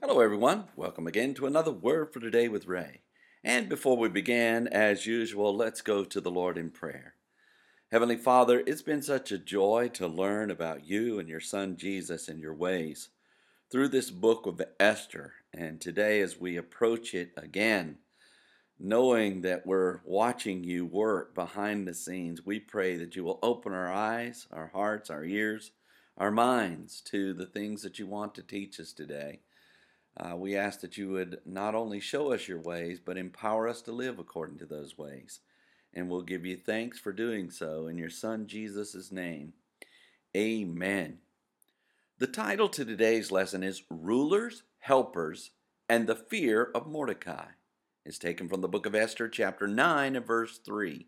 Hello, everyone. Welcome again to another Word for Today with Ray. And before we begin, as usual, let's go to the Lord in prayer. Heavenly Father, it's been such a joy to learn about you and your Son Jesus and your ways through this book of Esther. And today, as we approach it again, knowing that we're watching you work behind the scenes, we pray that you will open our eyes, our hearts, our ears, our minds to the things that you want to teach us today. Uh, we ask that you would not only show us your ways, but empower us to live according to those ways. And we'll give you thanks for doing so in your Son Jesus' name. Amen. The title to today's lesson is Rulers, Helpers, and the Fear of Mordecai. It's taken from the book of Esther, chapter 9, and verse 3.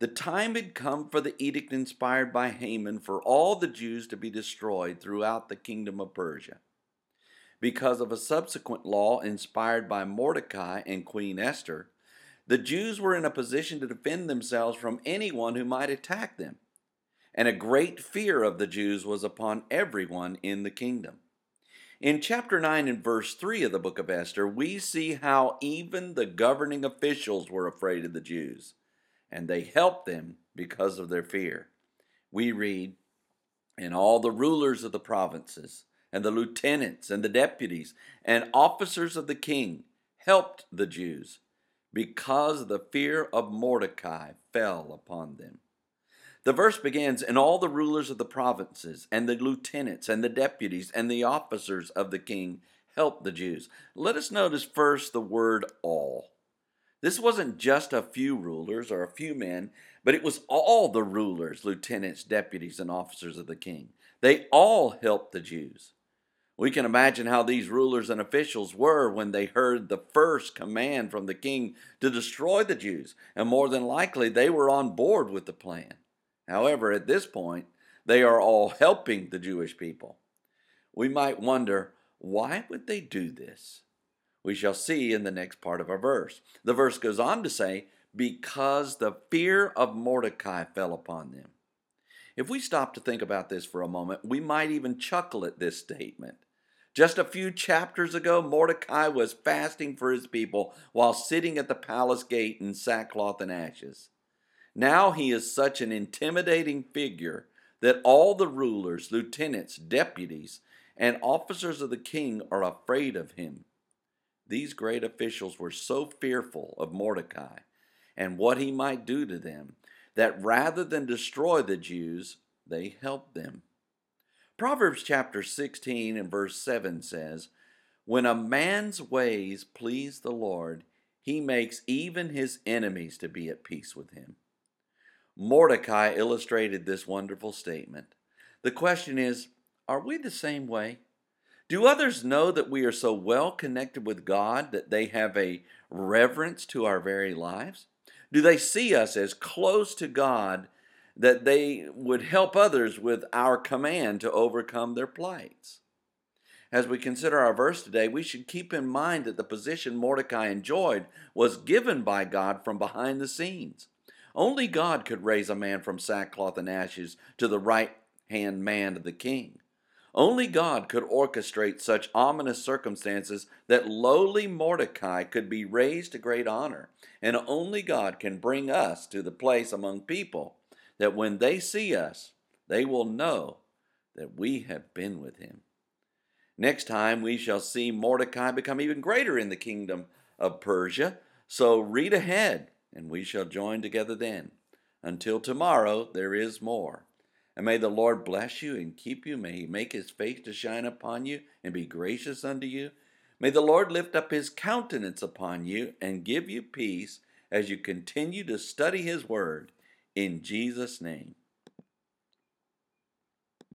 The time had come for the edict inspired by Haman for all the Jews to be destroyed throughout the kingdom of Persia. Because of a subsequent law inspired by Mordecai and Queen Esther, the Jews were in a position to defend themselves from anyone who might attack them. And a great fear of the Jews was upon everyone in the kingdom. In chapter 9 and verse 3 of the book of Esther, we see how even the governing officials were afraid of the Jews, and they helped them because of their fear. We read, And all the rulers of the provinces, and the lieutenants, and the deputies, and officers of the king helped the Jews, because the fear of Mordecai fell upon them. The verse begins, and all the rulers of the provinces, and the lieutenants, and the deputies, and the officers of the king helped the Jews. Let us notice first the word all. This wasn't just a few rulers or a few men, but it was all the rulers, lieutenants, deputies, and officers of the king. They all helped the Jews. We can imagine how these rulers and officials were when they heard the first command from the king to destroy the Jews, and more than likely they were on board with the plan. However, at this point, they are all helping the Jewish people. We might wonder, why would they do this? We shall see in the next part of our verse. The verse goes on to say, because the fear of Mordecai fell upon them. If we stop to think about this for a moment, we might even chuckle at this statement. Just a few chapters ago, Mordecai was fasting for his people while sitting at the palace gate in sackcloth and ashes. Now he is such an intimidating figure that all the rulers, lieutenants, deputies, and officers of the king are afraid of him. These great officials were so fearful of Mordecai and what he might do to them that rather than destroy the Jews, they helped them. Proverbs chapter 16 and verse 7 says, When a man's ways please the Lord, he makes even his enemies to be at peace with him. Mordecai illustrated this wonderful statement. The question is Are we the same way? Do others know that we are so well connected with God that they have a reverence to our very lives? Do they see us as close to God that they would help others with our command to overcome their plights? As we consider our verse today, we should keep in mind that the position Mordecai enjoyed was given by God from behind the scenes. Only God could raise a man from sackcloth and ashes to the right hand man of the king. Only God could orchestrate such ominous circumstances that lowly Mordecai could be raised to great honor. And only God can bring us to the place among people that when they see us, they will know that we have been with him. Next time, we shall see Mordecai become even greater in the kingdom of Persia. So read ahead and we shall join together then. Until tomorrow, there is more. And may the Lord bless you and keep you. May he make his face to shine upon you and be gracious unto you. May the Lord lift up his countenance upon you and give you peace as you continue to study his word. In Jesus' name.